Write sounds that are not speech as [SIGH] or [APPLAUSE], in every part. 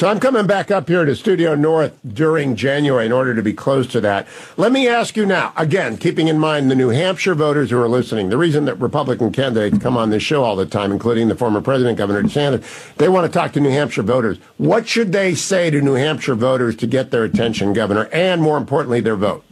So I'm coming back up here to Studio North during January in order to be close to that. Let me ask you now, again, keeping in mind the New Hampshire voters who are listening, the reason that Republican candidates come on this show all the time, including the former president, Governor DeSantis, they want to talk to New Hampshire voters. What should they say to New Hampshire voters to get their attention, Governor, and more importantly, their vote?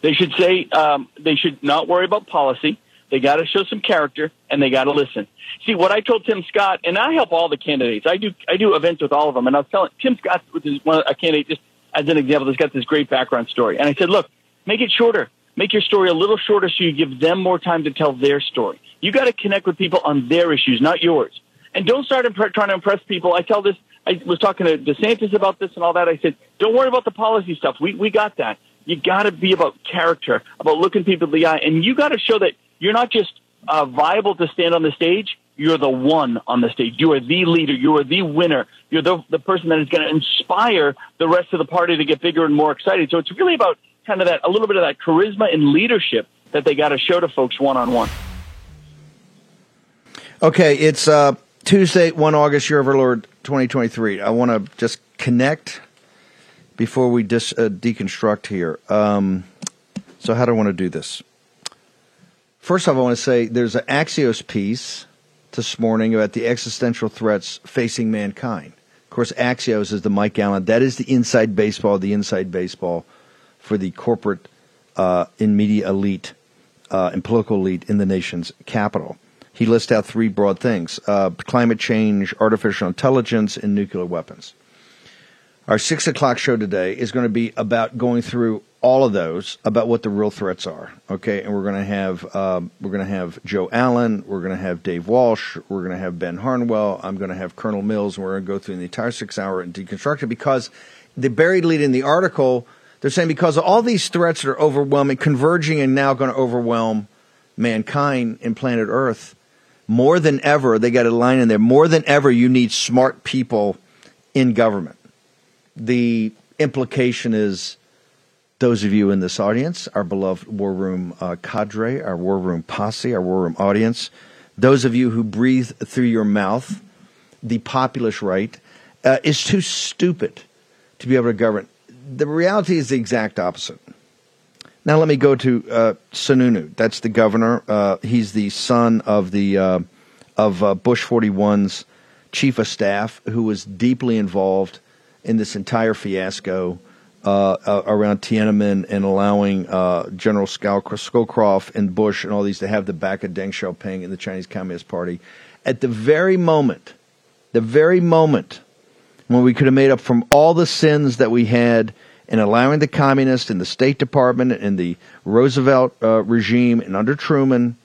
They should say um, they should not worry about policy. They got to show some character and they got to listen. See what I told Tim Scott, and I help all the candidates. I do I do events with all of them, and I was telling Tim Scott, which is one a candidate, just as an example, that's got this great background story, and I said, look, make it shorter, make your story a little shorter, so you give them more time to tell their story. You got to connect with people on their issues, not yours, and don't start trying to impress people. I tell this. I was talking to DeSantis about this and all that. I said, don't worry about the policy stuff. We we got that. You got to be about character, about looking people in the eye, and you got to show that you're not just uh, viable to stand on the stage. You're the one on the stage. You are the leader. You are the winner. You're the, the person that is going to inspire the rest of the party to get bigger and more excited. So it's really about kind of that, a little bit of that charisma and leadership that they got to show to folks one on one. Okay, it's uh, Tuesday, 1 August, year of our Lord 2023. I want to just connect before we dis, uh, deconstruct here. Um, so, how do I want to do this? First off, I want to say there's an Axios piece this morning about the existential threats facing mankind. Of course, Axios is the Mike Allen. That is the inside baseball, the inside baseball for the corporate uh, and media elite uh, and political elite in the nation's capital. He lists out three broad things uh, climate change, artificial intelligence, and nuclear weapons. Our six o'clock show today is going to be about going through all of those about what the real threats are. Okay, and we're going to have um, we're going to have Joe Allen, we're going to have Dave Walsh, we're going to have Ben Harnwell, I'm going to have Colonel Mills, and we're going to go through the entire six hour and deconstruct it because the buried lead in the article they're saying because all these threats are overwhelming, converging, and now going to overwhelm mankind and planet Earth more than ever. They got a line in there. More than ever, you need smart people in government. The implication is those of you in this audience, our beloved War Room uh, cadre, our War Room posse, our War Room audience, those of you who breathe through your mouth, the populist right, uh, is too stupid to be able to govern. The reality is the exact opposite. Now let me go to uh, Sununu. That's the governor. Uh, he's the son of the uh, of uh, Bush 41's chief of staff, who was deeply involved in this entire fiasco uh, uh, around Tiananmen and allowing uh, General Scowcroft and Bush and all these to have the back of Deng Xiaoping and the Chinese Communist Party. At the very moment, the very moment when we could have made up from all the sins that we had in allowing the communists and the State Department and the Roosevelt uh, regime and under Truman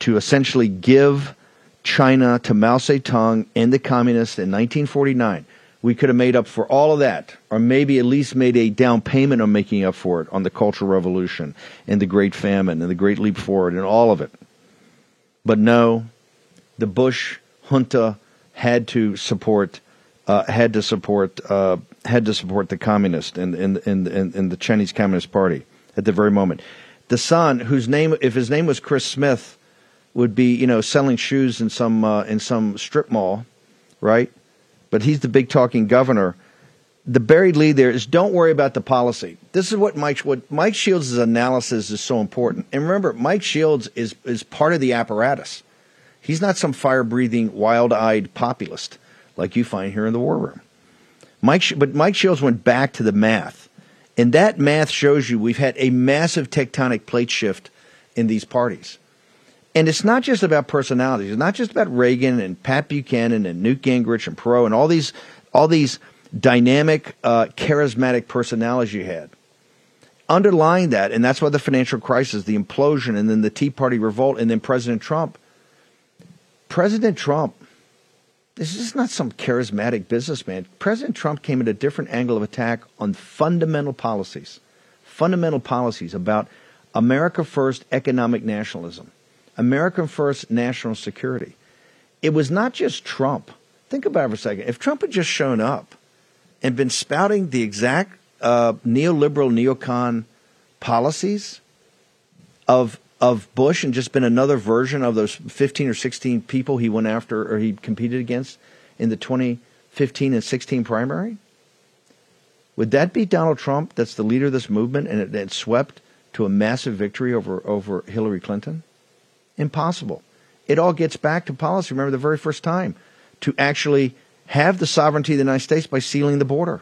to essentially give China to Mao Zedong and the communists in 1949 we could have made up for all of that, or maybe at least made a down payment on making up for it on the Cultural Revolution and the Great Famine and the Great Leap Forward and all of it. But no, the Bush junta had to support uh, had to support uh, had to support the communist and, and, and, and, the Chinese Communist Party at the very moment. The son, whose name, if his name was Chris Smith, would be you know selling shoes in some uh, in some strip mall, right? But he's the big talking governor. The buried lead there is don't worry about the policy. This is what Mike what Mike Shields' analysis is so important. And remember, Mike Shields is is part of the apparatus. He's not some fire breathing, wild eyed populist like you find here in the war room. Mike, but Mike Shields went back to the math, and that math shows you we've had a massive tectonic plate shift in these parties. And it's not just about personalities. It's not just about Reagan and Pat Buchanan and Newt Gingrich and Perot and all these all these dynamic, uh, charismatic personalities you had. Underlying that, and that's why the financial crisis, the implosion, and then the Tea Party revolt, and then President Trump. President Trump, this is not some charismatic businessman. President Trump came at a different angle of attack on fundamental policies, fundamental policies about America First economic nationalism, America First national security. It was not just Trump. Think about it for a second. If Trump had just shown up and been spouting the exact uh, neoliberal neocon policies of of Bush and just been another version of those 15 or 16 people he went after or he competed against in the 2015 and 16 primary? Would that be Donald Trump that's the leader of this movement and it, it swept to a massive victory over, over Hillary Clinton? Impossible. It all gets back to policy. Remember the very first time to actually have the sovereignty of the United States by sealing the border,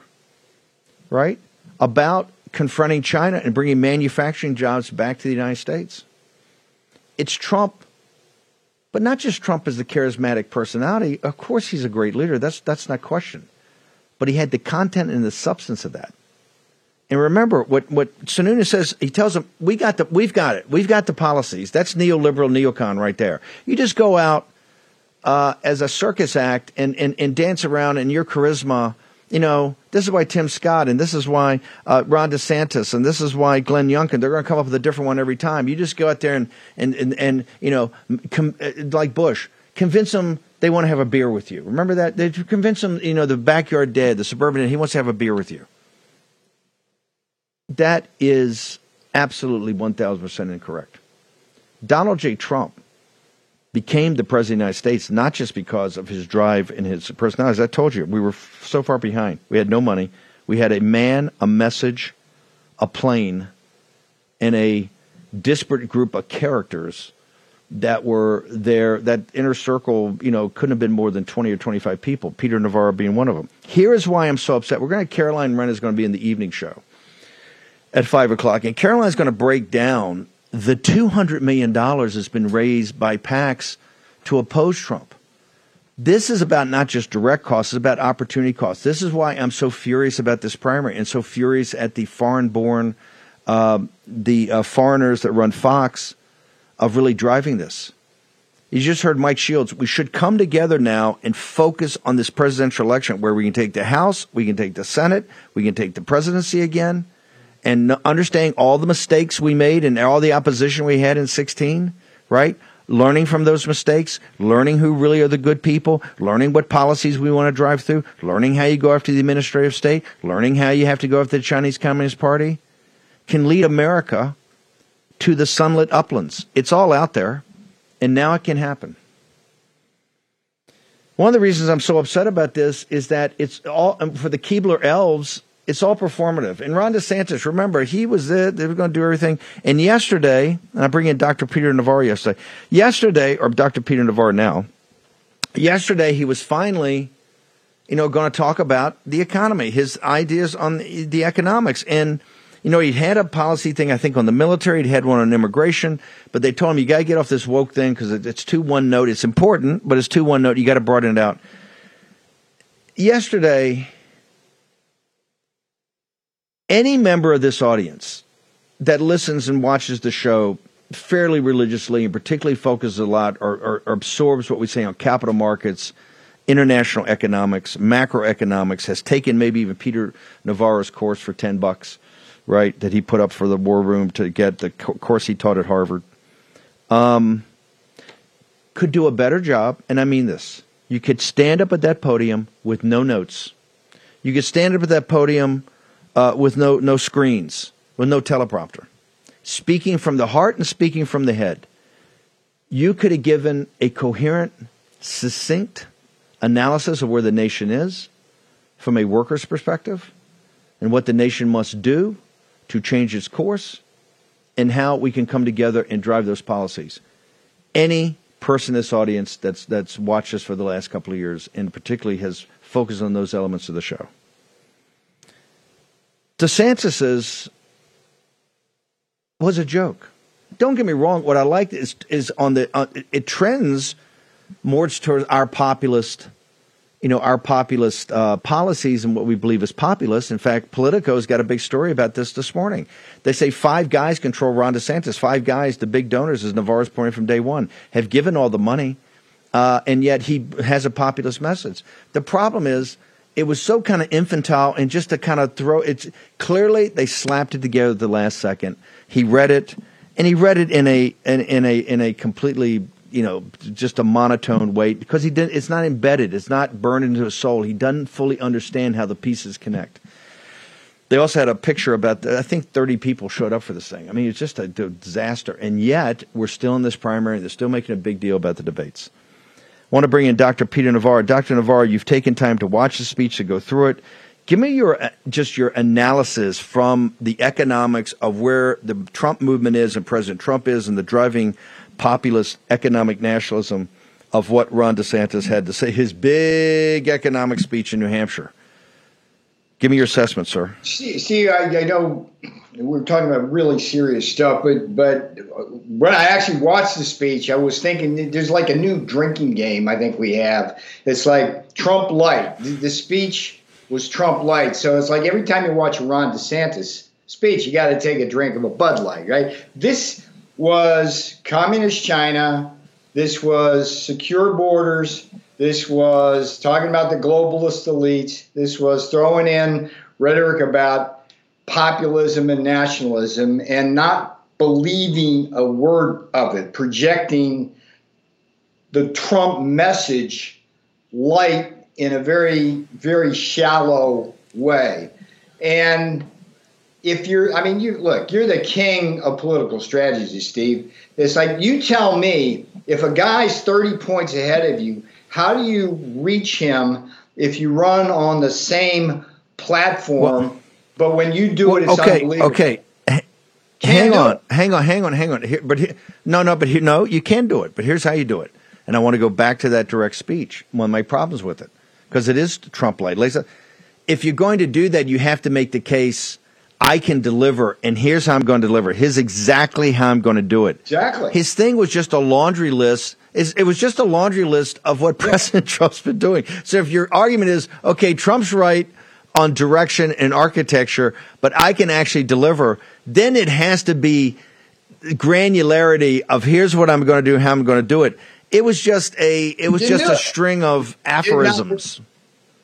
right? About confronting China and bringing manufacturing jobs back to the United States. It's Trump, but not just Trump as the charismatic personality. Of course, he's a great leader. That's that's not question. But he had the content and the substance of that. And remember what what Sununu says. He tells them, "We got the, we've got it. We've got the policies. That's neoliberal neocon right there. You just go out uh, as a circus act and, and and dance around, and your charisma." you know, this is why Tim Scott and this is why uh, Ron DeSantis and this is why Glenn Youngkin, they're going to come up with a different one every time. You just go out there and, and, and, and you know, com- uh, like Bush, convince them they want to have a beer with you. Remember that? They convince them, you know, the backyard dad, the suburban, he wants to have a beer with you. That is absolutely 1,000% incorrect. Donald J. Trump became the president of the United States not just because of his drive and his personality. As I told you, we were so far behind. We had no money. We had a man, a message, a plane, and a disparate group of characters that were there. That inner circle, you know, couldn't have been more than 20 or 25 people, Peter Navarro being one of them. Here is why I'm so upset. We're going to, Caroline Wren is going to be in the evening show at 5 o'clock, and Caroline's going to break down the $200 million that's been raised by PACs to oppose Trump. This is about not just direct costs, it's about opportunity costs. This is why I'm so furious about this primary and so furious at the foreign born, uh, the uh, foreigners that run Fox of really driving this. You just heard Mike Shields. We should come together now and focus on this presidential election where we can take the House, we can take the Senate, we can take the presidency again and understanding all the mistakes we made and all the opposition we had in 16, right? Learning from those mistakes, learning who really are the good people, learning what policies we want to drive through, learning how you go after the administrative state, learning how you have to go after the Chinese Communist Party, can lead America to the sunlit uplands. It's all out there, and now it can happen. One of the reasons I'm so upset about this is that it's all um, for the Keebler elves it's all performative. And Ron DeSantis, remember, he was there. They were going to do everything. And yesterday, and I bring in Dr. Peter Navarro yesterday. Yesterday, or Dr. Peter Navarro now, yesterday he was finally, you know, going to talk about the economy, his ideas on the, the economics. And, you know, he'd had a policy thing, I think, on the military. He'd had one on immigration. But they told him, you got to get off this woke thing because it's too one note. It's important, but it's too one note. You got to broaden it out. Yesterday, any member of this audience that listens and watches the show fairly religiously and particularly focuses a lot or, or, or, absorbs what we say on capital markets, international economics, macroeconomics, has taken maybe even Peter Navarro's course for 10 bucks, right, that he put up for the war room to get the course he taught at Harvard, um, could do a better job. And I mean this. You could stand up at that podium with no notes. You could stand up at that podium uh, with no, no screens, with no teleprompter, speaking from the heart and speaking from the head. You could have given a coherent, succinct analysis of where the nation is from a worker's perspective and what the nation must do to change its course and how we can come together and drive those policies. Any person in this audience that's that's watched us for the last couple of years and particularly has focused on those elements of the show DeSantis's was a joke. don't get me wrong. What I like is is on the uh, it trends more towards our populist, you know, our populist uh, policies and what we believe is populist. In fact, Politico's got a big story about this this morning. They say five guys control Ron DeSantis. Five guys, the big donors, as Navarro's pointing from day one, have given all the money, uh, and yet he has a populist message. The problem is. It was so kind of infantile and just to kind of throw it. Clearly, they slapped it together at the last second. He read it and he read it in a in, in a in a completely you know just a monotone way because he didn't. It's not embedded. It's not burned into his soul. He doesn't fully understand how the pieces connect. They also had a picture about I think 30 people showed up for this thing. I mean, it's just a disaster. And yet, we're still in this primary. They're still making a big deal about the debates. Want to bring in Dr. Peter Navarro. Dr. Navarro, you've taken time to watch the speech, to go through it. Give me your uh, just your analysis from the economics of where the Trump movement is and President Trump is and the driving populist economic nationalism of what Ron DeSantis had to say. His big economic speech in New Hampshire. Give me your assessment, sir. See, I, I know we're talking about really serious stuff, but but when I actually watched the speech, I was thinking there's like a new drinking game. I think we have. It's like Trump light. The, the speech was Trump Light. So it's like every time you watch Ron DeSantis speech, you got to take a drink of a Bud Light, right? This was communist China. This was secure borders. This was talking about the globalist elites. This was throwing in rhetoric about populism and nationalism and not believing a word of it, projecting the Trump message light in a very, very shallow way. And if you're, I mean, you look, you're the king of political strategy, Steve. It's like you tell me if a guy's 30 points ahead of you, how do you reach him if you run on the same platform, well, but when you do well, it, it's okay, unbelievable. Okay, hang on, hang on, hang on, hang on. Here, but here, no, no, but here, no, you can do it. But here's how you do it. And I want to go back to that direct speech. One of my problems with it because it is Trump light. Lisa, if you're going to do that, you have to make the case. I can deliver, and here's how I'm going to deliver. Here's exactly how I'm going to do it. Exactly. His thing was just a laundry list. It was just a laundry list of what. [LAUGHS] President Trump's been doing. So if your argument is, okay, Trump's right on direction and architecture, but I can actually deliver, then it has to be granularity of here's what I'm going to do, how I'm going to do it. It was just a it was just a string of aphorisms.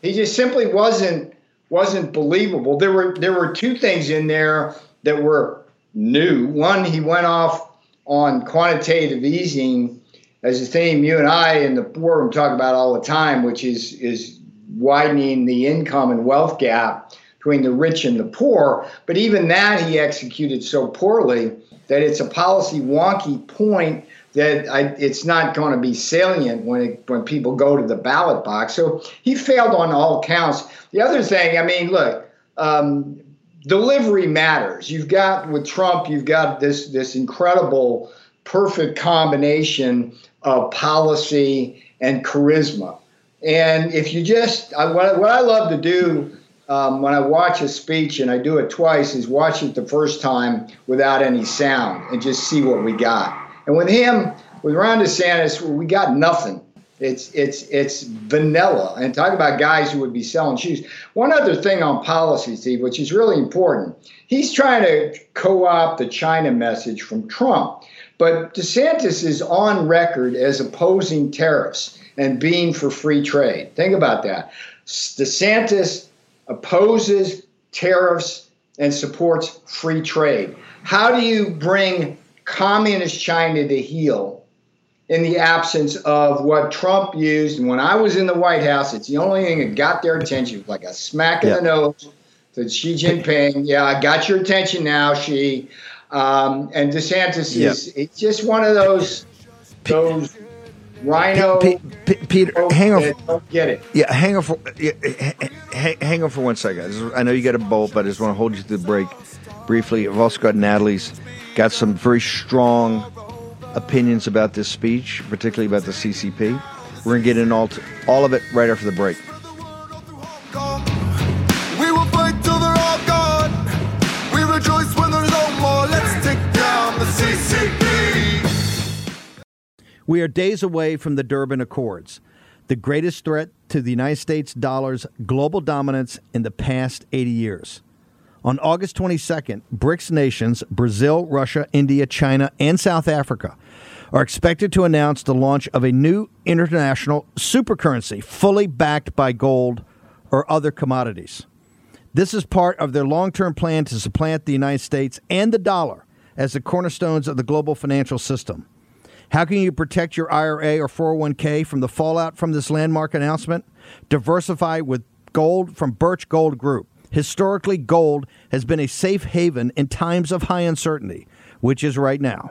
He just simply wasn't wasn't believable. There were there were two things in there that were new. One, he went off on quantitative easing as a theme you and I in the forum talk about all the time, which is is widening the income and wealth gap between the rich and the poor. But even that he executed so poorly that it's a policy wonky point that I, it's not going to be salient when it, when people go to the ballot box. So he failed on all counts. The other thing, I mean, look, um, delivery matters. You've got with Trump, you've got this this incredible, perfect combination of policy and charisma. And if you just, I, what, what I love to do um, when I watch a speech, and I do it twice, is watch it the first time without any sound and just see what we got. And with him, with Ron DeSantis, we got nothing. It's it's it's vanilla. And talk about guys who would be selling shoes. One other thing on policy, Steve, which is really important. He's trying to co-opt the China message from Trump. But DeSantis is on record as opposing tariffs and being for free trade. Think about that. DeSantis opposes tariffs and supports free trade. How do you bring communist China to heel in the absence of what Trump used. And when I was in the White House, it's the only thing that got their attention, like a smack in yeah. the nose to Xi Jinping. Yeah, I got your attention now, Xi. Um, and DeSantis yeah. is it's just one of those those rhino. P- P- Peter, hang on. Don't get it. Yeah, hang on for yeah, hang, hang on for one second. I know you got a bolt, but I just want to hold you to the break briefly. I've also got Natalie's got some very strong opinions about this speech, particularly about the CCP. We're going to get in all, all of it right after the break. We are days away from the Durban Accords, the greatest threat to the United States dollar's global dominance in the past 80 years. On August 22nd, BRICS nations, Brazil, Russia, India, China, and South Africa, are expected to announce the launch of a new international supercurrency fully backed by gold or other commodities. This is part of their long term plan to supplant the United States and the dollar as the cornerstones of the global financial system. How can you protect your IRA or 401k from the fallout from this landmark announcement? Diversify with gold from Birch Gold Group. Historically, gold has been a safe haven in times of high uncertainty, which is right now.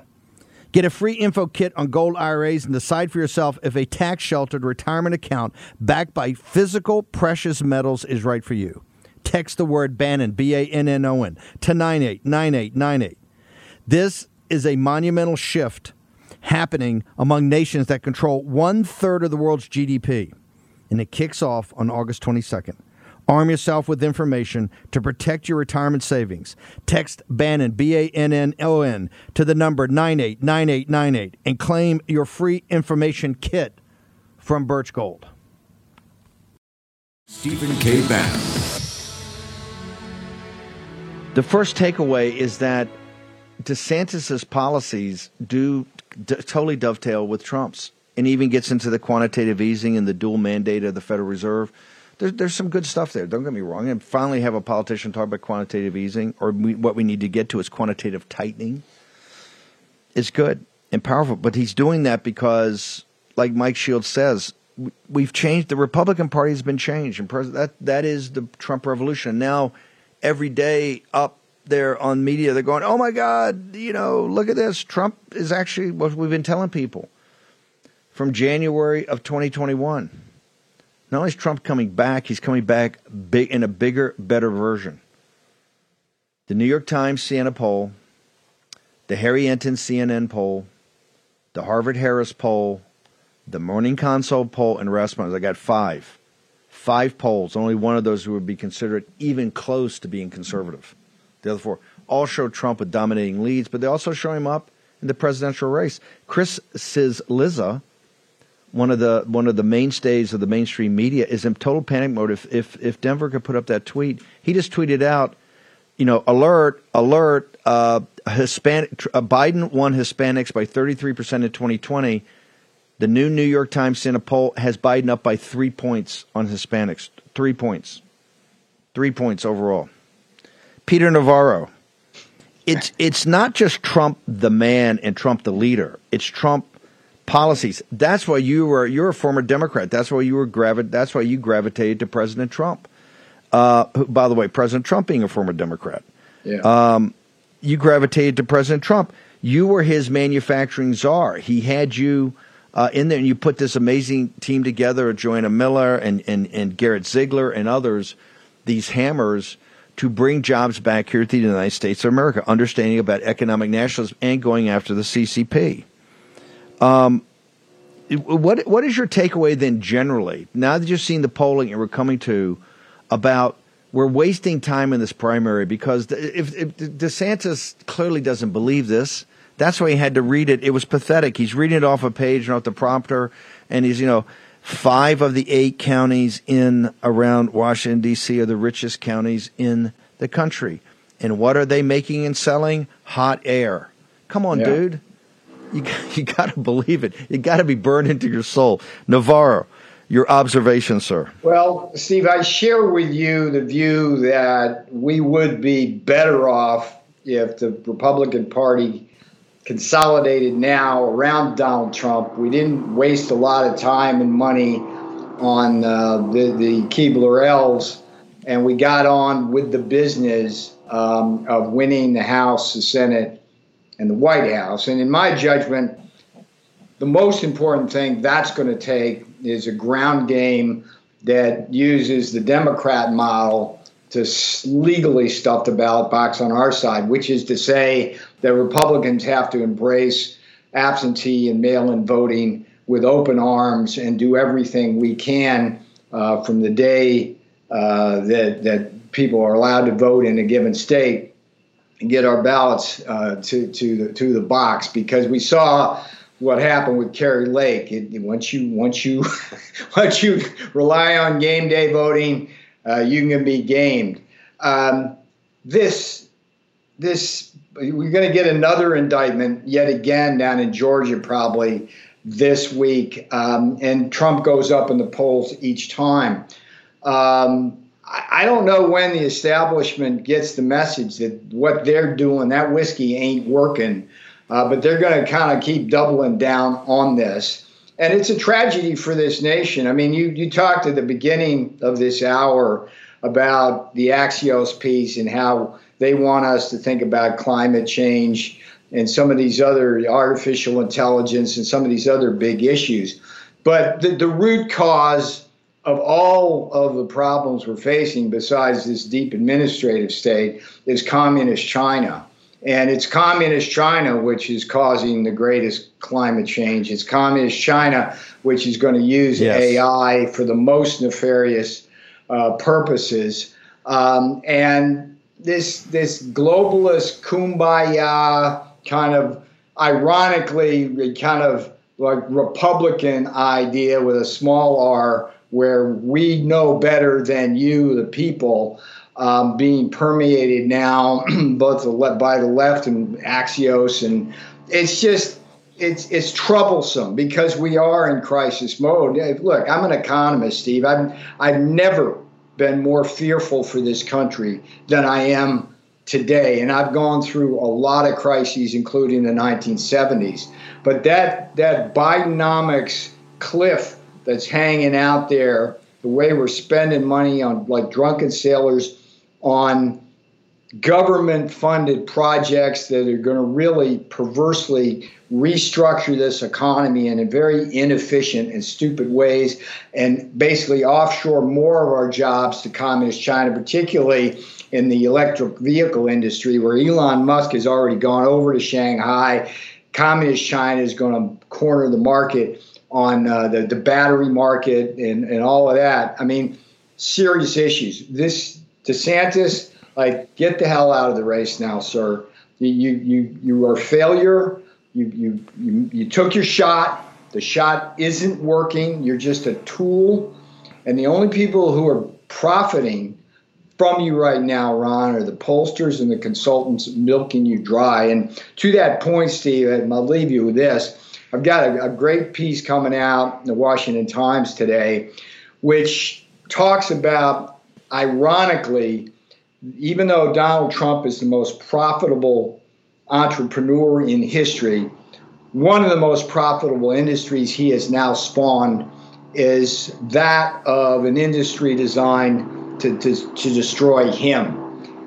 Get a free info kit on gold IRAs and decide for yourself if a tax sheltered retirement account backed by physical precious metals is right for you. Text the word Bannon, B A N N O N, to 989898. This is a monumental shift happening among nations that control one third of the world's GDP. And it kicks off on August 22nd. Arm yourself with information to protect your retirement savings. Text Bannon, B A N N O N, to the number 989898 and claim your free information kit from Birch Gold. Stephen K. Bannon. The first takeaway is that DeSantis's policies do d- totally dovetail with Trump's, and even gets into the quantitative easing and the dual mandate of the Federal Reserve. There's, there's some good stuff there. Don't get me wrong. And finally, have a politician talk about quantitative easing, or we, what we need to get to is quantitative tightening. It's good and powerful, but he's doing that because, like Mike Shields says, we- we've changed. The Republican Party has been changed, and pres- that that is the Trump revolution. Now, every day up there on media, they're going, "Oh my God, you know, look at this. Trump is actually what we've been telling people from January of 2021." Not only is Trump coming back, he's coming back big in a bigger, better version. The New York Times Siena poll, the Harry Enten CNN poll, the Harvard Harris poll, the Morning Consult poll, and Rasmussen. I got five. Five polls. Only one of those would be considered even close to being conservative. The other four all show Trump with dominating leads, but they also show him up in the presidential race. Chris Cillizza, one of the one of the mainstays of the mainstream media, is in total panic mode. If if if Denver could put up that tweet, he just tweeted out, you know, alert, alert, uh, Hispanic, uh, Biden won Hispanics by 33% in 2020. The new New York Times Siena poll has Biden up by three points on Hispanics. Three points. Three points overall. Peter Navarro. It's it's not just Trump the man and Trump the leader. It's Trump policies. That's why you were you're a former Democrat. That's why you were gravi- That's why you gravitated to President Trump. Uh, who, by the way, President Trump being a former Democrat. Yeah. Um, you gravitated to President Trump. You were his manufacturing czar. He had you uh, in there, and you put this amazing team together: Joanna Miller and, and and Garrett Ziegler and others. These hammers to bring jobs back here to the United States of America, understanding about economic nationalism and going after the CCP. Um, what what is your takeaway then generally? Now that you've seen the polling and we're coming to about we're wasting time in this primary because if, if DeSantis clearly doesn't believe this, that's why he had to read it. It was pathetic. He's reading it off a page, not the prompter, and he's you know five of the eight counties in around Washington D.C. are the richest counties in the country, and what are they making and selling? Hot air. Come on, Yeah. dude. You [LAUGHS] you got to believe it. You got to be burned into your soul. Navarro, your observation, sir. Well, Steve, I share with you the view that we would be better off if the Republican Party consolidated now around Donald Trump. We didn't waste a lot of time and money on uh, the, the Keebler elves, and we got on with the business um, of winning the House, the Senate, and the White House. And in my judgment, the most important thing that's going to take is a ground game that uses the Democrat model to legally stuff the ballot box on our side, which is to say that Republicans have to embrace absentee and mail in voting with open arms and do everything we can uh, from the day uh, that, that people are allowed to vote in a given state and get our ballots uh, to to the to the box because we saw what happened with Kari Lake. It, once you once you [LAUGHS] once you rely on game day voting, uh, you can be gamed. Um, this this we're going to get another indictment yet again down in Georgia probably this week, um, and Trump goes up in the polls each time. Um, I, don't know when the establishment gets the message that what they're doing, that whiskey ain't working, uh, but they're going to kind of keep doubling down on this. And it's a tragedy for this nation. I mean, you, you talked at the beginning of this hour about the Axios piece and how they want us to think about climate change and some of these other artificial intelligence and some of these other big issues. But the, the root cause of all of the problems we're facing, besides this deep administrative state, is communist China. And it's communist China which is causing the greatest climate change. It's communist China which is going to use yes. AI for the most nefarious uh, purposes. Um, and this this globalist kumbaya kind of ironically kind of like Republican idea with a small r, where we know better than you, the people, um, being permeated now [CLEARS THROAT] both the by the left and Axios, and it's just it's it's troublesome because we are in crisis mode. Look, I'm an economist, Steve. I've I've never been more fearful for this country than I am today. And I've gone through a lot of crises, including the 1970s. But that that Bidenomics cliff that's hanging out there, the way we're spending money on like drunken sailors on government funded projects that are going to really perversely restructure this economy in a very inefficient and stupid ways and basically offshore more of our jobs to communist China, particularly in the electric vehicle industry, where Elon Musk has already gone over to Shanghai. Communist China is going to corner the market on uh, the, the battery market and, and all of that. I mean, serious issues. This DeSantis, like, get the hell out of the race now, sir. You you you are a failure. You you you, you took your shot. The shot isn't working. You're just a tool, and the only people who are profiting from you right now, Ron, are the pollsters and the consultants milking you dry. And to that point, Steve, I'll leave you with this. I've got a, a great piece coming out in the Washington Times today, which talks about, ironically, even though Donald Trump is the most profitable entrepreneur in history, one of the most profitable industries he has now spawned is that of an industry designed to, to, to destroy him.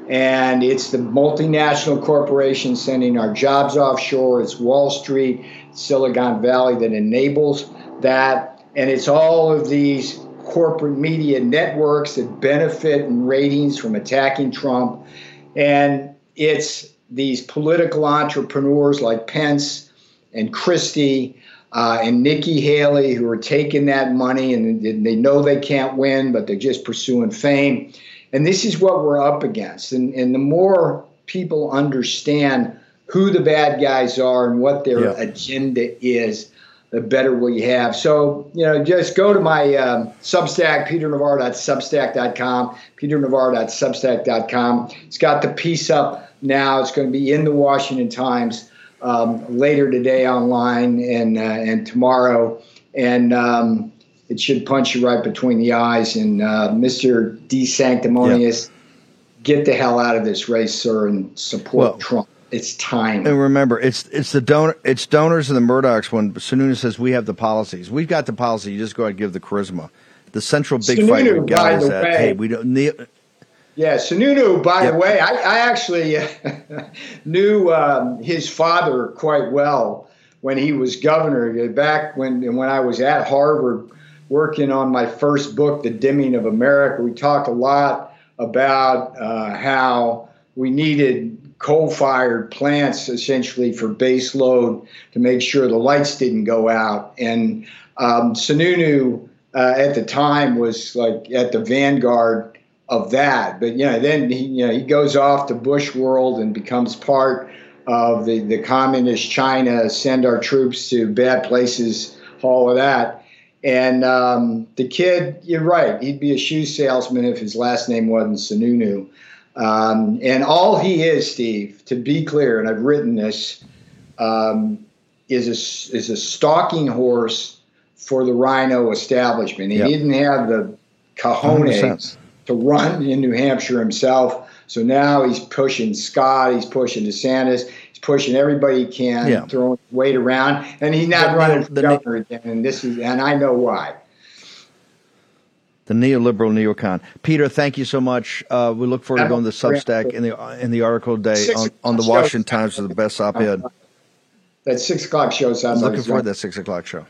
And it's the multinational corporations sending our jobs offshore. It's Wall Street, Silicon Valley that enables that. And it's all of these corporate media networks that benefit in ratings from attacking Trump. And it's these political entrepreneurs like Pence and Christie uh, and Nikki Haley, who are taking that money and they know they can't win, but they're just pursuing fame. And this is what we're up against. And, and the more people understand who the bad guys are and what their yeah. agenda is, the better we have. So, you know, just go to my um, Substack, peternavarro.substack.com, peternavarro.substack.com. It's got the piece up now. It's going to be in the Washington Times um, later today online and uh, and tomorrow, and um, it should punch you right between the eyes. And uh, Mr. D. Sanctimonious, get the hell out of this race, sir, and support well, Trump. It's time. And remember, it's it's the donor, it's donors and the Murdochs. When Sununu says we have the policies, we've got the policy. You just go and give the charisma. The central big Sununu, fight we got is that way, hey, we don't need yeah, Sununu, by the way, I, I actually [LAUGHS] knew um, his father quite well when he was governor. Back when when I was at Harvard working on my first book, The Dimming of America, we talked a lot about uh, how we needed coal-fired plants essentially for base load to make sure the lights didn't go out. And um, Sununu uh, at the time was like at the vanguard of that. But you know, then he you know he goes off to Bush World and becomes part of the, the communist China, send our troops to bad places, all of that. And um, the kid, you're right, he'd be a shoe salesman if his last name wasn't Sununu. Um, and all he is, Steve, to be clear, and I've written this, um, is a, is a stalking horse for the rhino establishment. He Yep. didn't have the cojones 100%. to run in New Hampshire himself. So now he's pushing Scott, he's pushing DeSantis, he's pushing everybody he can, Yeah. throwing weight around, and he's not The- running for the- governor again. And this is, and I know why. The neoliberal neocon. Peter, thank you so much. Uh, we look forward to going to the Substack in the in the article today on, on the Washington. Times for the best op-ed. That six o'clock show sounds Looking forward to that six o'clock show.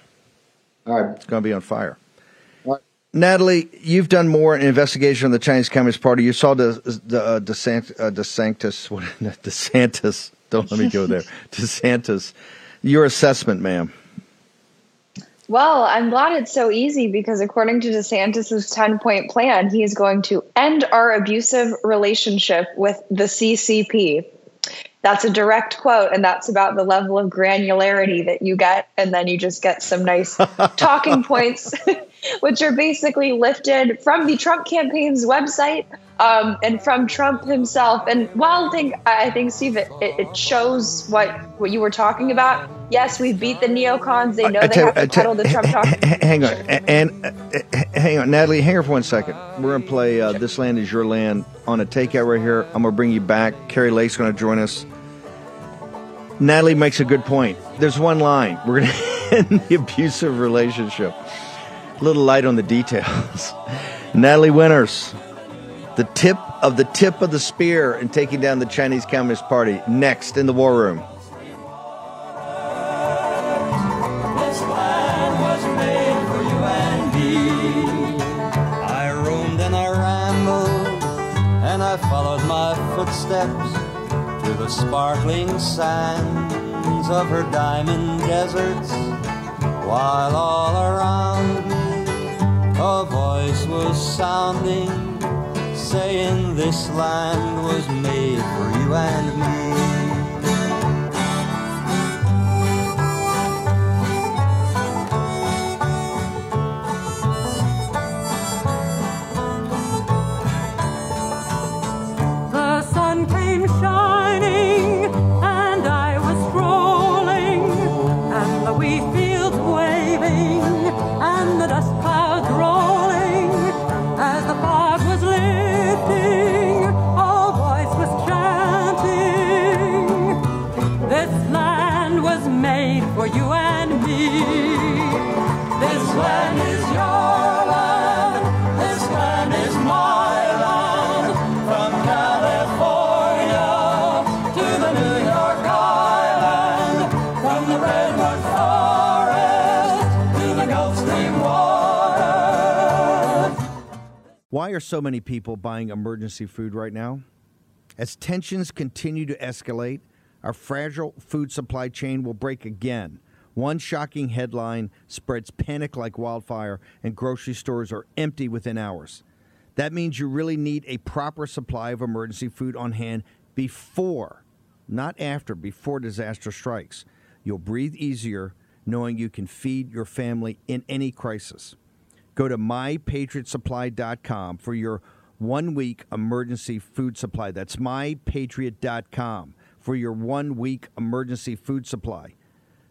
All right. It's going to be on fire. Right. Natalie, you've done more in investigation on the Chinese Communist Party. You saw the the uh, DeSant, uh, DeSantis, what, [LAUGHS] DeSantis. Don't let me go there. [LAUGHS] DeSantis. Your assessment, ma'am. Well, I'm glad it's so easy because according to DeSantis' 10 point plan, he is going to end our abusive relationship with the CCP. That's a direct quote, and that's about the level of granularity that you get. And then you just get some nice [LAUGHS] talking points, [LAUGHS] which are basically lifted from the Trump campaign's website um, and from Trump himself. And while I think, I think Steve, it, it shows what, what you were talking about. Yes, we beat the neocons. They know I they you- have to peddle the Trump talk. Hang on, and uh, hang on, Natalie. Hang on for one second. We're gonna play uh, "This Land Is Your Land" on a takeout right here. I'm gonna bring you back. Kari Lake's gonna join us. Natalie makes a good point. There's one line. We're gonna [LAUGHS] end the abusive relationship. A little light on the details. [LAUGHS] Natalie Winters, the tip of the tip of the spear in taking down the Chinese Communist Party. Next in the war room. To the sparkling sands of her diamond deserts, while all around a voice was sounding, saying this land was made for you and me. Why are so many people buying emergency food right now? As tensions continue to escalate, our fragile food supply chain will break again. One shocking headline spreads panic like wildfire, and grocery stores are empty within hours. That means you really need a proper supply of emergency food on hand before, not after, before disaster strikes. You'll breathe easier knowing you can feed your family in any crisis. Go to mypatriotsupply.com for your one week emergency food supply. That's mypatriot.com for your one week emergency food supply.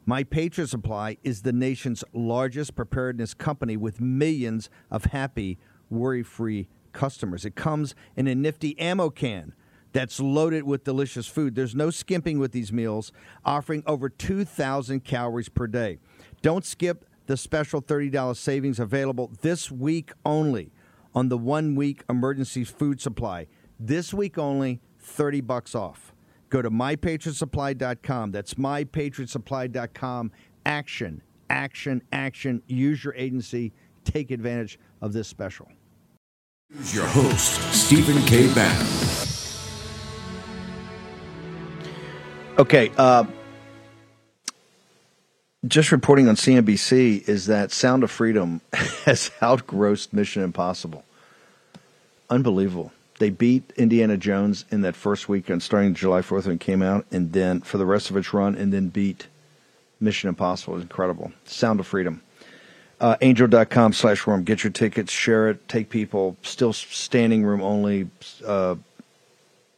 My Patriot Supply is the nation's largest preparedness company with millions of happy, worry free customers. It comes in a nifty ammo can that's loaded with delicious food. There's no skimping with these meals, offering over 2,000 calories per day. Don't skip the special $30 savings available this week only on the one week emergency food supply. This week only, 30 bucks off. Go to mypatriotsupply.com. That's mypatriotsupply.com. Action, action, action. Use your agency. Take advantage of this special. Here's your host, Stephen K. Bannon. Okay. Uh, just reporting on CNBC is that Sound of Freedom [LAUGHS] has outgrossed Mission Impossible. Unbelievable. They beat Indiana Jones in that first weekend, starting July 4th when it came out, and then for the rest of its run, and then beat Mission Impossible. It was incredible. Sound of Freedom. Uh, angel.com slash worm. Get your tickets, share it, take people. Still standing room only uh,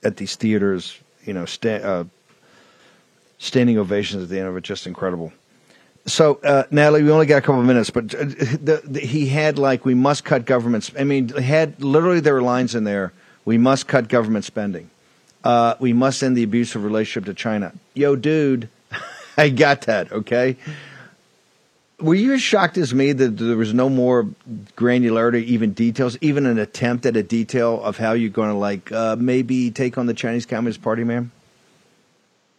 at these theaters. You know, sta- uh, standing ovations at the end of it. Just incredible. So, uh, Natalie, we only got a couple of minutes, but uh, the, the, he had like, we must cut government. I mean, had literally there were lines in there. We must cut government spending. Uh, we must end the abusive relationship to China. Yo, dude, [LAUGHS] I got that. Okay. Were you as shocked as me that there was no more granularity, even details, even an attempt at a detail of how you're going to like uh, maybe take on the Chinese Communist Party, ma'am?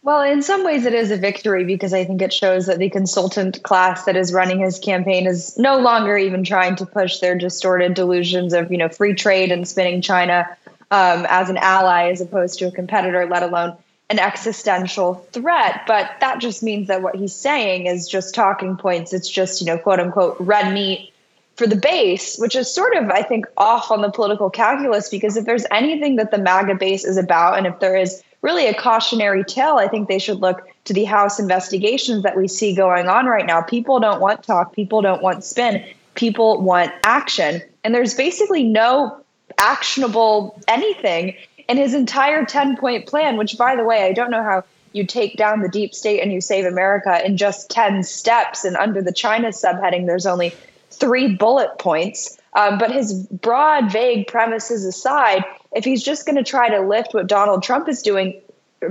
Well, in some ways, it is a victory because I think it shows that the consultant class that is running his campaign is no longer even trying to push their distorted delusions of, you know, free trade and spinning China um, as an ally as opposed to a competitor, let alone an existential threat. But that just means that what he's saying is just talking points. It's just, you know, quote unquote, red meat for the base, which is sort of, I think, off on the political calculus because if there's anything that the MAGA base is about, and if there is really a cautionary tale. I think they should look to the House investigations that we see going on right now. People don't want talk, people don't want spin, people want action. And there's basically no actionable anything in his entire 10 point plan, which, by the way, I don't know how you take down the deep state and you save America in just 10 steps. And under the China subheading, there's only three bullet points. Um, but his broad, vague premises aside, if he's just going to try to lift what Donald Trump is doing,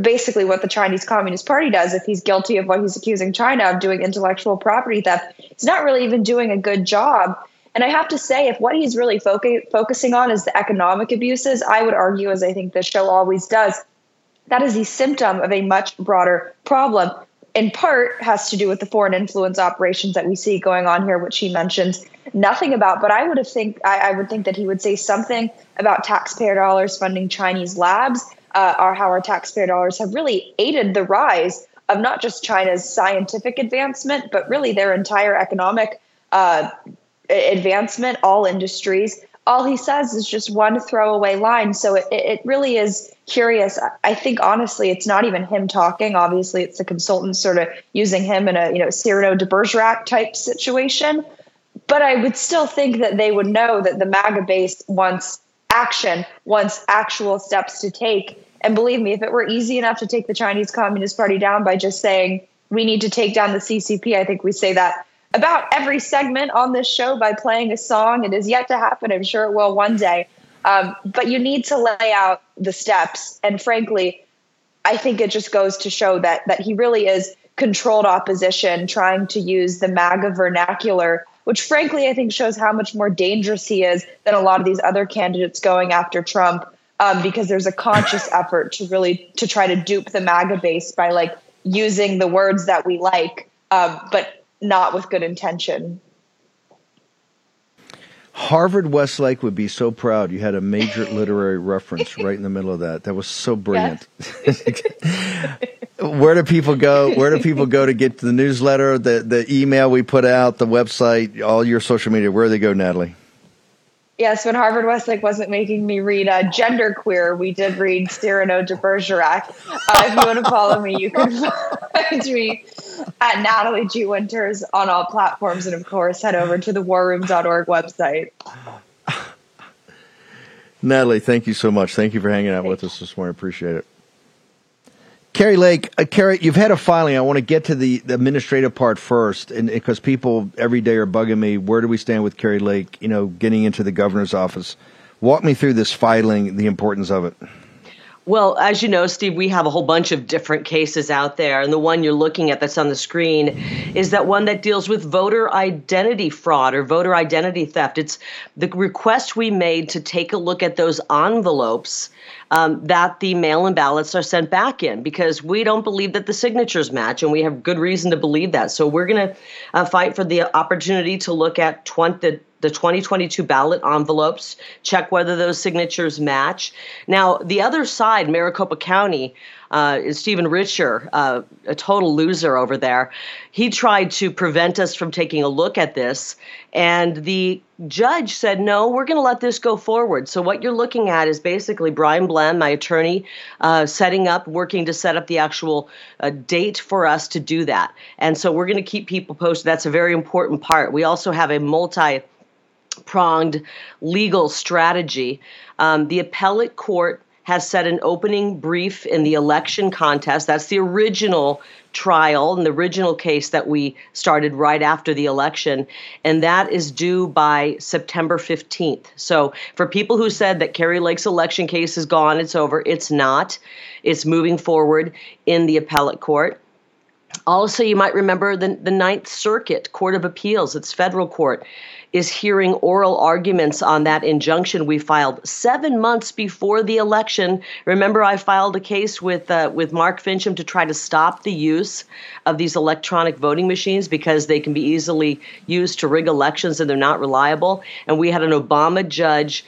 basically what the Chinese Communist Party does, if he's guilty of what he's accusing China of doing intellectual property theft, he's not really even doing a good job. And I have to say, if what he's really focusing on is the economic abuses, I would argue, as I think this show always does, that is a symptom of a much broader problem. In part, has to do with the foreign influence operations that we see going on here, which he mentions nothing about. But I would have think I, I would think that he would say something about taxpayer dollars funding Chinese labs, uh, or how our taxpayer dollars have really aided the rise of not just China's scientific advancement, but really their entire economic uh, advancement, all industries. All he says is just one throwaway line. So it, it really is curious. I think honestly, it's not even him talking. Obviously, it's the consultant sort of using him in a you know Cyrano de Bergerac type situation. But I would still think that they would know that the MAGA base wants action, wants actual steps to take. And believe me, if it were easy enough to take the Chinese Communist Party down by just saying we need to take down the CCP, I think we say that about every segment on this show by playing a song. It is yet to happen. I'm sure it will one day. Um, but you need to lay out the steps. And frankly, I think it just goes to show that that he really is controlled opposition, trying to use the MAGA vernacular which frankly I think shows how much more dangerous he is than a lot of these other candidates going after Trump. Um, because there's a conscious [LAUGHS] effort to really to try to dupe the MAGA base by like using the words that we like, um, but not with good intention. Harvard Westlake would be so proud you had a major [LAUGHS] literary reference right in the middle of that. That was so brilliant. [LAUGHS] Where do people go? Where do people go to get the newsletter, the the email we put out, the website, all your social media? Where do they go, Natalie? Yes, when Harvard Westlake wasn't making me read uh, Gender Queer, we did read Cyrano de Bergerac. Uh, if you want to follow me, you can [LAUGHS] find me at Natalie G. Winters on all platforms. And of course, head over to the warroom.org website. Natalie, thank you so much. Thank you for hanging out with us this morning. Appreciate it. Kari Lake, uh, Kari, you've had a filing. I want to get to the, the administrative part first, and because people every day are bugging me, where do we stand with Kari Lake? You know, getting into the governor's office. Walk me through this filing, the importance of it. Well, as you know, Steve, we have a whole bunch of different cases out there. And the one you're looking at that's on the screen is that one that deals with voter identity fraud or voter identity theft. It's the request we made to take a look at those envelopes um, that the mail in ballots are sent back in because we don't believe that the signatures match. And we have good reason to believe that. So we're going to uh, fight for the opportunity to look at 20, the the 2022 ballot envelopes, check whether those signatures match. Now, the other side, Maricopa County, uh, Stephen Richer, uh, a total loser over there, he tried to prevent us from taking a look at this. And the judge said, no, we're going to let this go forward. So, what you're looking at is basically Bryan Blehm, my attorney, uh, setting up, working to set up the actual uh, date for us to do that. And so, we're going to keep people posted. That's a very important part. We also have a multi pronged legal strategy. Um, the appellate court has set an opening brief in the election contest. That's the original trial and the original case that we started right after the election. And that is due by September 15th. So for people who said that Kari Lake's election case is gone, it's over, it's not. It's moving forward in the appellate court. Also, you might remember the, the Ninth Circuit Court of Appeals, it's federal court, is hearing oral arguments on that injunction we filed seven months before the election. Remember, I filed a case with uh, with Mark Finchem to try to stop the use of these electronic voting machines because they can be easily used to rig elections and they're not reliable. And we had an Obama judge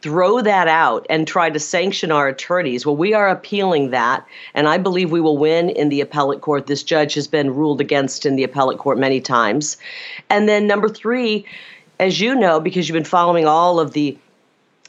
throw that out and try to sanction our attorneys. Well, we are appealing that, and I believe we will win in the appellate court. This judge has been ruled against in the appellate court many times. And then, number three, as you know, because you've been following all of the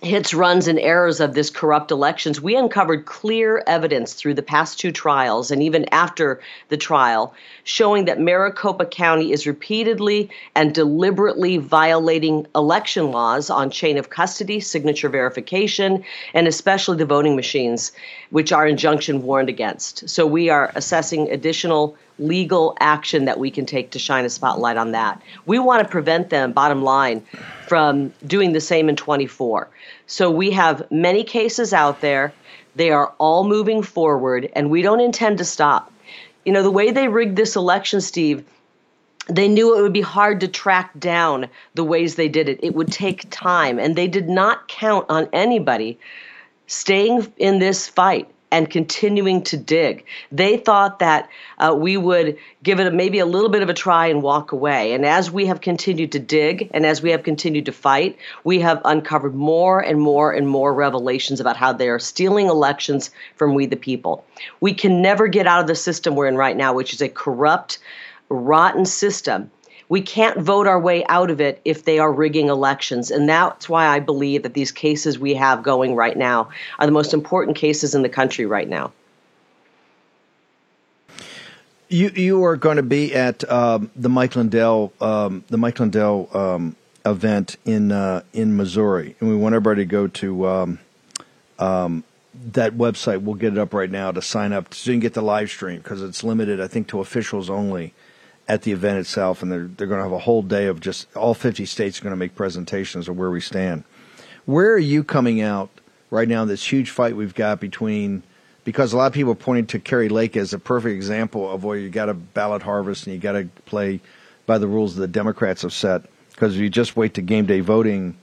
hits, runs, and errors of this corrupt elections, we uncovered clear evidence through the past two trials and even after the trial showing that Maricopa County is repeatedly and deliberately violating election laws on chain of custody, signature verification, and especially the voting machines, which our injunction warned against. So we are assessing additional legal action that we can take to shine a spotlight on that. We want to prevent them, bottom line, from doing the same in 24. So we have many cases out there. They are all moving forward, and we don't intend to stop. You know, the way they rigged this election, Steve, they knew it would be hard to track down the ways they did it. It would take time, and they did not count on anybody staying in this fight and continuing to dig. They thought that uh, we would give it a, maybe a little bit of a try and walk away. And as we have continued to dig and as we have continued to fight, we have uncovered more and more and more revelations about how they are stealing elections from we the people. We can never get out of the system we're in right now, which is a corrupt, rotten system we can't vote our way out of it if they are rigging elections. And that's why I believe that these cases we have going right now are the most important cases in the country right now. You you are going to be at um, the Mike Lindell um, the Mike Lindell um, event in uh, in Missouri, and we want everybody to go to um, um, that website. We'll get it up right now to sign up so you can get the live stream because it's limited, I think, to officials only at the event itself, and they're they're going to have a whole day of just all 50 states are going to make presentations of where we stand. Where are you coming out right now? This huge fight we've got between because a lot of people are pointing to Kari Lake as a perfect example of where you got to ballot harvest and you got to play by the rules that the Democrats have set. Because if you just wait to game day voting,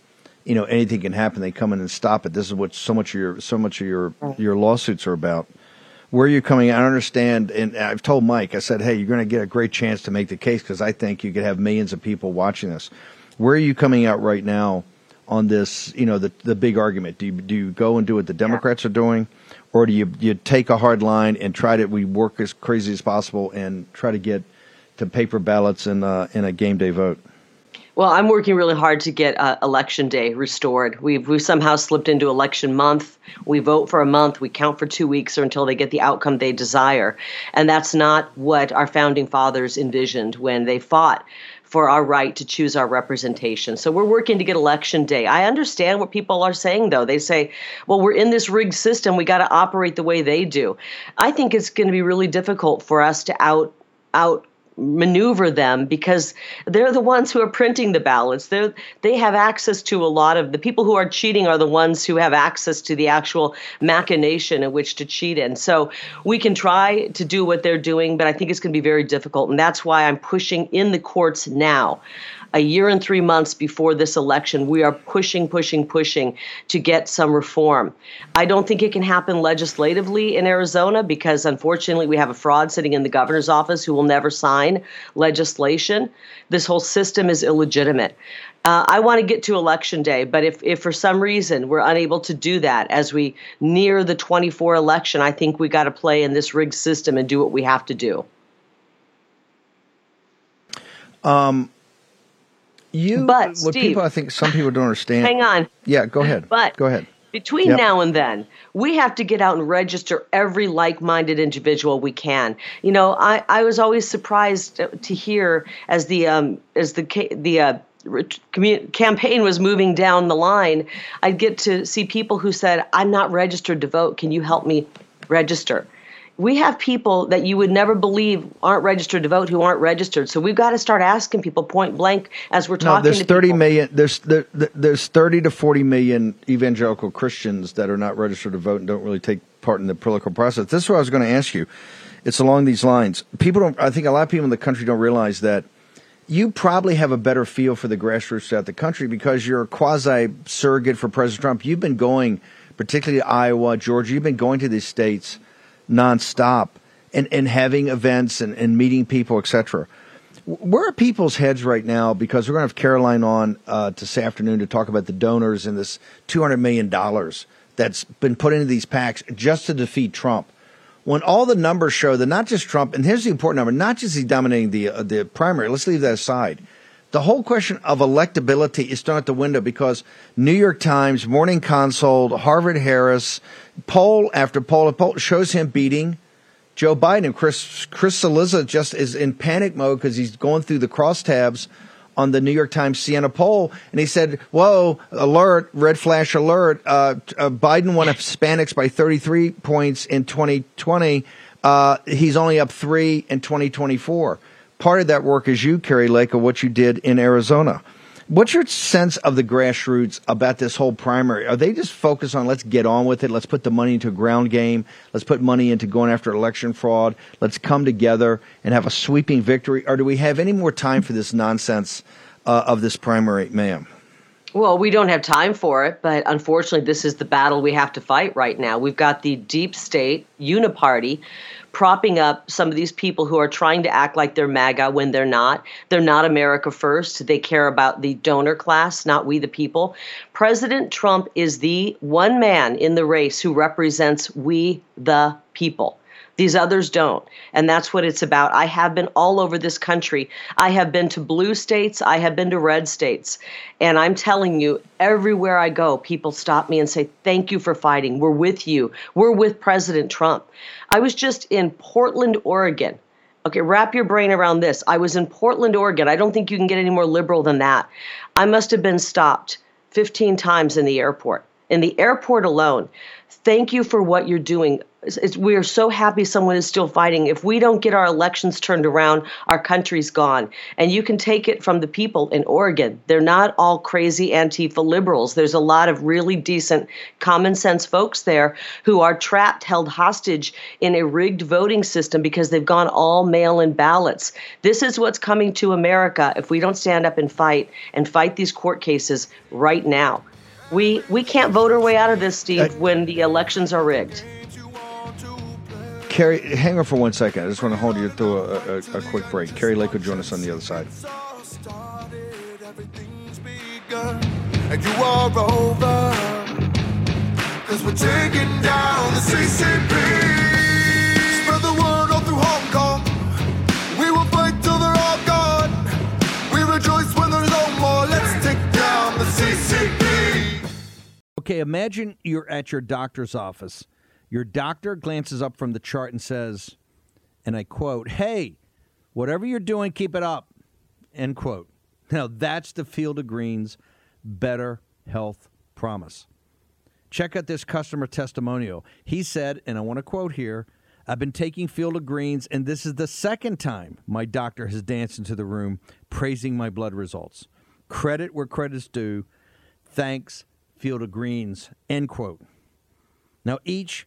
you know anything can happen. They come in and stop it. This is what so much of your so much of your your lawsuits are about where are you're coming. I understand, and I've told Mike. I said, "Hey, you're going to get a great chance to make the case because I think you could have millions of people watching this." Where are you coming out right now on this? You know, the the big argument. Do you do you go and do what the Democrats are doing, or do you you take a hard line and try to we work as crazy as possible and try to get to paper ballots and uh, in a game day vote? Well, I'm working really hard to get uh, election day restored. We've we somehow slipped into election month. We vote for a month, we count for two weeks or until they get the outcome they desire, and that's not what our founding fathers envisioned when they fought for our right to choose our representation. So we're working to get election day. I understand what people are saying though. They say, "Well, we're in this rigged system. We got to operate the way they do." I think it's going to be really difficult for us to out out maneuver them because they're the ones who are printing the ballots. They they have access to a lot of the people who are cheating are the ones who have access to the actual machination in which to cheat in. So we can try to do what they're doing, but I think it's going to be very difficult, and that's why I'm pushing in the courts now. A year and three months before this election, we are pushing, pushing, pushing to get some reform. I don't think it can happen legislatively in Arizona because unfortunately we have a fraud sitting in the governor's office who will never sign legislation. This whole system is illegitimate. Uh, I want to get to election day, but if, if for some reason we're unable to do that as we near the 24 election, I think we got to play in this rigged system and do what we have to do. Um, you, But, what Steve, people, I think some people don't understand. Hang on. Yeah, go ahead. But go ahead. Between Yep. now and then, we have to get out and register every like minded individual we can. You know, I, I was always surprised to hear as the um, as the the uh, campaign was moving down the line, I'd get to see people who said, "I'm not registered to vote. Can you help me register?" We have people that you would never believe aren't registered to vote who aren't registered. So we've got to start asking people point blank as we're talking. No, there's to thirty people. million. There's there, there- there's thirty to forty million evangelical Christians that are not registered to vote and don't really take part in the political process. This is what I was going to ask you. It's along these lines. People don't. I think a lot of people in the country don't realize that you probably have a better feel for the grassroots throughout the country because you're a quasi surrogate for President Trump. You've been going, particularly to Iowa, Georgia. You've been going to these states nonstop and, and having events and, and meeting people, etc. Where are people's heads right now? Because we're going to have Caroline on uh, this afternoon to talk about the donors and this $200 million that's been put into these PACs just to defeat Trump. When all the numbers show that not just Trump, and here's the important number, not just he's dominating the, uh, the primary, let's leave that aside. The whole question of electability is thrown out the window because New York Times, Morning Consult, Harvard Harris, poll after poll after poll shows him beating Joe Biden. Chris Chris Cillizza just is in panic mode because he's going through the crosstabs on the New York Times Siena poll, and he said, "Whoa, alert! Red flash alert! Uh, uh, Biden won Hispanics by 33 points in 2020. Uh, he's only up three in 2024. Part of that work is you, Kari Lake, of what you did in Arizona." What's your sense of the grassroots about this whole primary? Are they just focused on let's get on with it, let's put the money into a ground game, let's put money into going after election fraud, let's come together and have a sweeping victory? Or do we have any more time for this nonsense uh, of this primary, ma'am? Well, we don't have time for it, but unfortunately, this is the battle we have to fight right now. We've got the deep state uniparty propping up some of these people who are trying to act like they're MAGA when they're not. They're not America first. They care about the donor class, not we the people. President Trump is the one man in the race who represents we the people. These others don't. And that's what it's about. I have been all over this country. I have been to blue states, I have been to red states. And I'm telling you, everywhere I go, people stop me and say, Thank you for fighting. We're with you. We're with President Trump. I was just in Portland, Oregon. Okay, wrap your brain around this. I was in Portland, Oregon. I don't think you can get any more liberal than that. I must have been stopped 15 times in the airport. In the airport alone. Thank you for what you're doing. It's, we are so happy someone is still fighting. If we don't get our elections turned around, our country's gone. And you can take it from the people in Oregon. They're not all crazy Antifa liberals. There's a lot of really decent, common sense folks there who are trapped, held hostage in a rigged voting system because they've gone all mail in ballots. This is what's coming to America if we don't stand up and fight and fight these court cases right now. We, we can't vote our way out of this, Steve, when the elections are rigged. Kari, hang on for one second. I just want to hold you through a, a, a quick break. Kari Lake will join us on the other side. and you are over. Cause we're taking down the CCP. Spread the word all through Hong Kong. We will fight till they're all gone. We rejoice when there's no more. Let's take down the CCP. Okay, imagine you're at your doctor's office. Your doctor glances up from the chart and says, and I quote, Hey, whatever you're doing, keep it up. End quote. Now, that's the Field of Greens Better Health Promise. Check out this customer testimonial. He said, and I want to quote here I've been taking Field of Greens, and this is the second time my doctor has danced into the room praising my blood results. Credit where credit's due. Thanks, Field of Greens. End quote. Now, each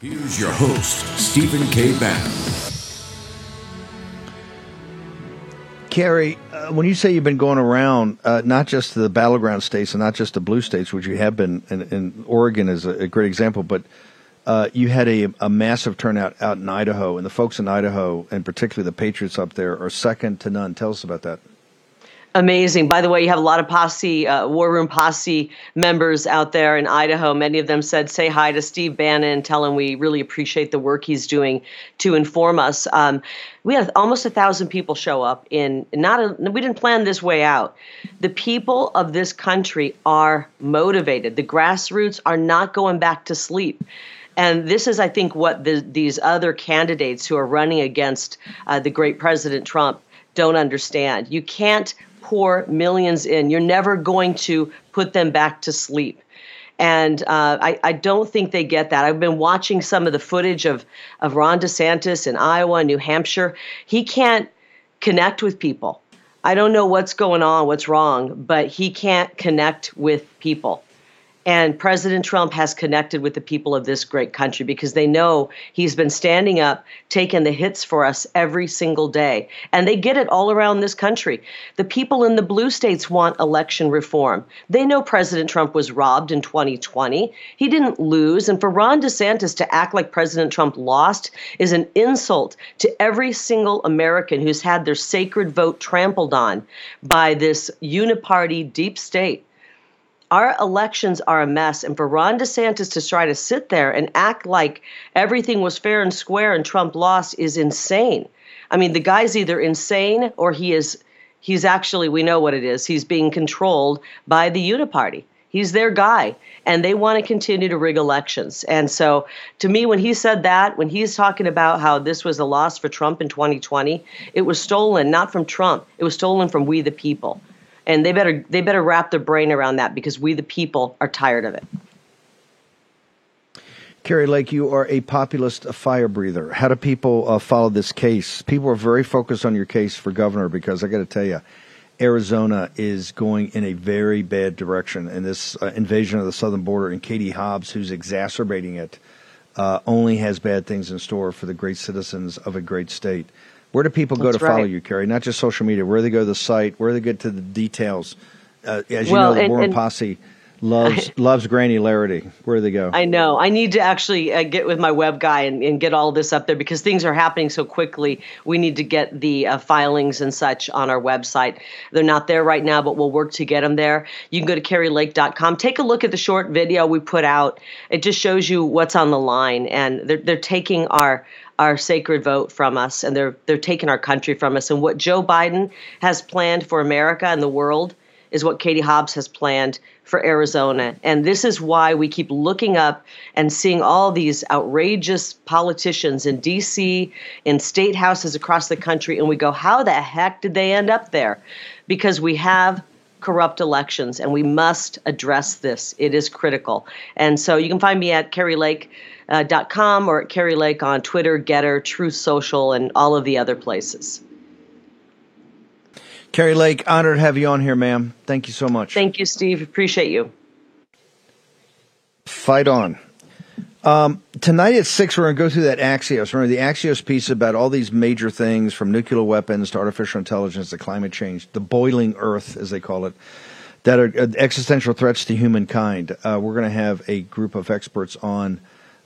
Here's your host, Stephen K. Bannon. Kari, uh, when you say you've been going around, uh, not just to the battleground states and not just the blue states, which you have been, and, and Oregon is a, a great example, but uh, you had a, a massive turnout out in Idaho, and the folks in Idaho, and particularly the Patriots up there, are second to none. Tell us about that. Amazing. By the way, you have a lot of posse, uh, War Room posse members out there in Idaho. Many of them said, say hi to Steve Bannon, tell him we really appreciate the work he's doing to inform us. Um, we had almost a thousand people show up in not a, we didn't plan this way out. The people of this country are motivated. The grassroots are not going back to sleep. And this is, I think, what the, these other candidates who are running against uh, the great President Trump don't understand. You can't pour millions in. You're never going to put them back to sleep. And uh, I, I, don't think they get that. I've been watching some of the footage of, of Ron DeSantis in Iowa New Hampshire. He can't connect with people. I don't know what's going on, what's wrong, but he can't connect with people. And President Trump has connected with the people of this great country because they know he's been standing up, taking the hits for us every single day. And they get it all around this country. The people in the blue states want election reform. They know President Trump was robbed in 2020. He didn't lose. And for Ron DeSantis to act like President Trump lost is an insult to every single American who's had their sacred vote trampled on by this uniparty deep state our elections are a mess. And for Ron DeSantis to try to sit there and act like everything was fair and square and Trump lost is insane. I mean, the guy's either insane or he is he's actually we know what it is. He's being controlled by the Uniparty. He's their guy, and they want to continue to rig elections. And so, to me, when he said that, when he's talking about how this was a loss for Trump in 2020, it was stolen not from Trump, it was stolen from we the people and they better they better wrap their brain around that because we the people are tired of it. Kari Lake, you are a populist a fire breather. How do people uh, follow this case? People are very focused on your case for governor because I got to tell you, Arizona is going in a very bad direction, and this uh, invasion of the southern border, and Katie Hobbs, who's exacerbating it, uh, only has bad things in store for the great citizens of a great state. Where do people go That's to follow you, Kari? Not just social media. Where do they go to the site? Where do they get to the details? Uh, as you Well, know, the and- Warren and- Posse loves [LAUGHS] loves granularity. Where do they go? I know. I need to actually uh, get with my web guy and, and get all this up there because things are happening so quickly. We need to get the uh, filings and such on our website. They're not there right now, but we'll work to get them there. You can go to karilake.com. Take a look at the short video we put out. It just shows you what's on the line, and they're they're taking our our sacred vote from us, and they're they're taking our country from us. And what Joe Biden has planned for America and the world is what Katie Hobbs has planned for Arizona. And this is why we keep looking up and seeing all these outrageous politicians in DC, in state houses across the country, and we go, how the heck did they end up there? Because we have corrupt elections and we must address this. It is critical. And so you can find me at karilake.com uh, or at Kari Lake on Twitter, Getter, Truth Social, and all of the other places. Kari Lake, honored to have you on here, ma'am. Thank you so much. Thank you, Steve. Appreciate you. Fight on. Um, tonight at six, we're going to go through that Axios. Remember the Axios piece about all these major things from nuclear weapons to artificial intelligence to climate change, the boiling Earth, as they call it, that are uh, existential threats to humankind. Uh, we're going to have a group of experts on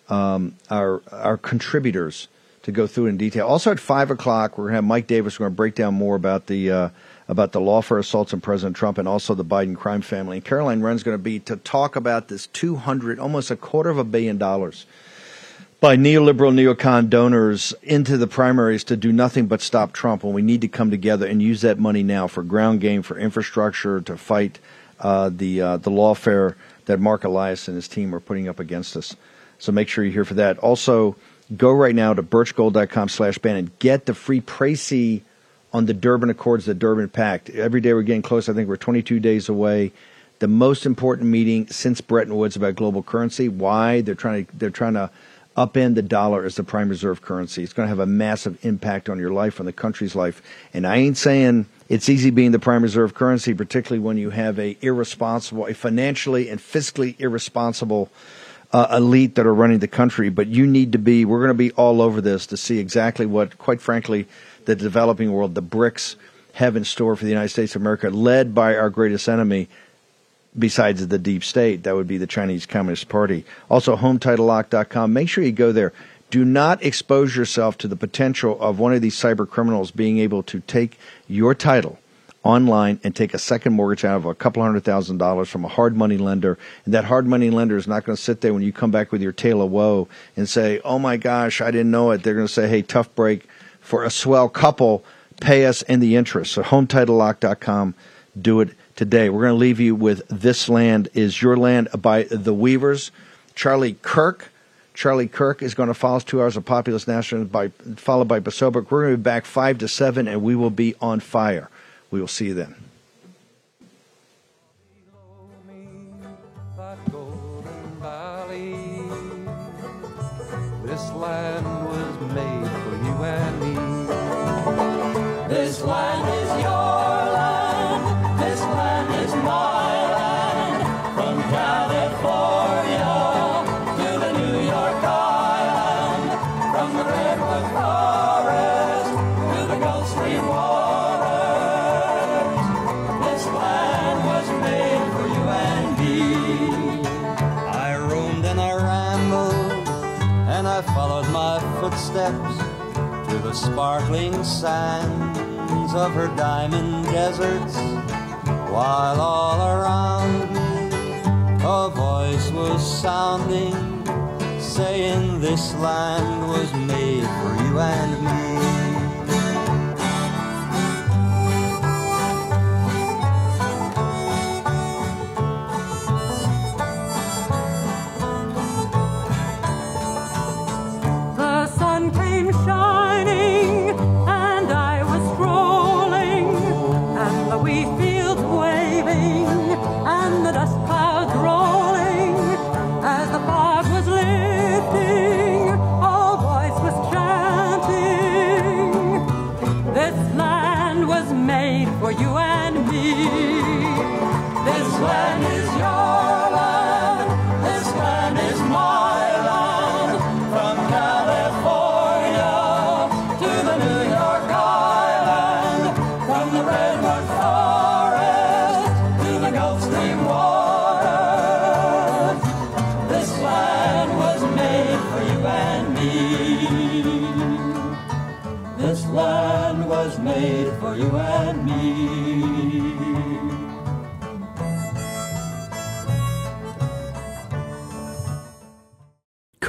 um, our our contributors to go through in detail. Also at five o'clock, we're going to have Mike Davis. We're going to break down more about the uh, about the lawfare assaults on President Trump and also the Biden crime family. And Caroline Wren's going to be to talk about this 200, almost a quarter of a billion dollars by neoliberal neocon donors into the primaries to do nothing but stop Trump when we need to come together and use that money now for ground game, for infrastructure, to fight uh, the uh, the lawfare that Marc Elias and his team are putting up against us. So make sure you're here for that. Also, go right now to birchgold.com slash ban and get the free précis on the Durban Accords, the Durban Pact. Every day we're getting close. I think we're 22 days away. The most important meeting since Bretton Woods about global currency. Why they're trying to they're trying to upend the dollar as the prime reserve currency. It's going to have a massive impact on your life, on the country's life. And I ain't saying it's easy being the prime reserve currency, particularly when you have a irresponsible, a financially and fiscally irresponsible uh, elite that are running the country. But you need to be. We're going to be all over this to see exactly what, quite frankly, the developing world, the BRICS, have in store for the United States of America, led by our greatest enemy, besides the deep state. That would be the Chinese Communist Party. Also, HomeTitleLock.com. Make sure you go there. Do not expose yourself to the potential of one of these cyber criminals being able to take your title online and take a second mortgage out of a couple hundred thousand dollars from a hard money lender. And that hard money lender is not going to sit there when you come back with your tale of woe and say, Oh my gosh, I didn't know it. They're going to say, Hey, tough break for a swell couple. Pay us in the interest. So HomeTitleLock.com. Do it today. We're going to leave you with This Land is Your Land by The Weavers. Charlie Kirk. Charlie Kirk is going to follow us two hours of Populist National, by, followed by Posobiec. We're going to be back 5 to 7, and we will be on fire. We will see you then. This land This plan is your land of her diamond deserts, while all around me a voice was sounding, saying this land was made for you and me.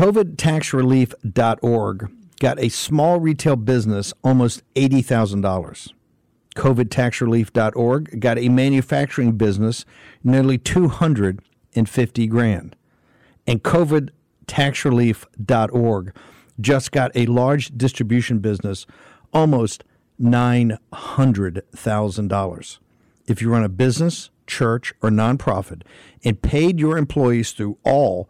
COVIDtaxrelief.org got a small retail business almost $80,000. COVIDtaxrelief.org got a manufacturing business nearly 250 grand. And COVIDtaxrelief.org just got a large distribution business almost $900,000. If you run a business, church, or nonprofit and paid your employees through all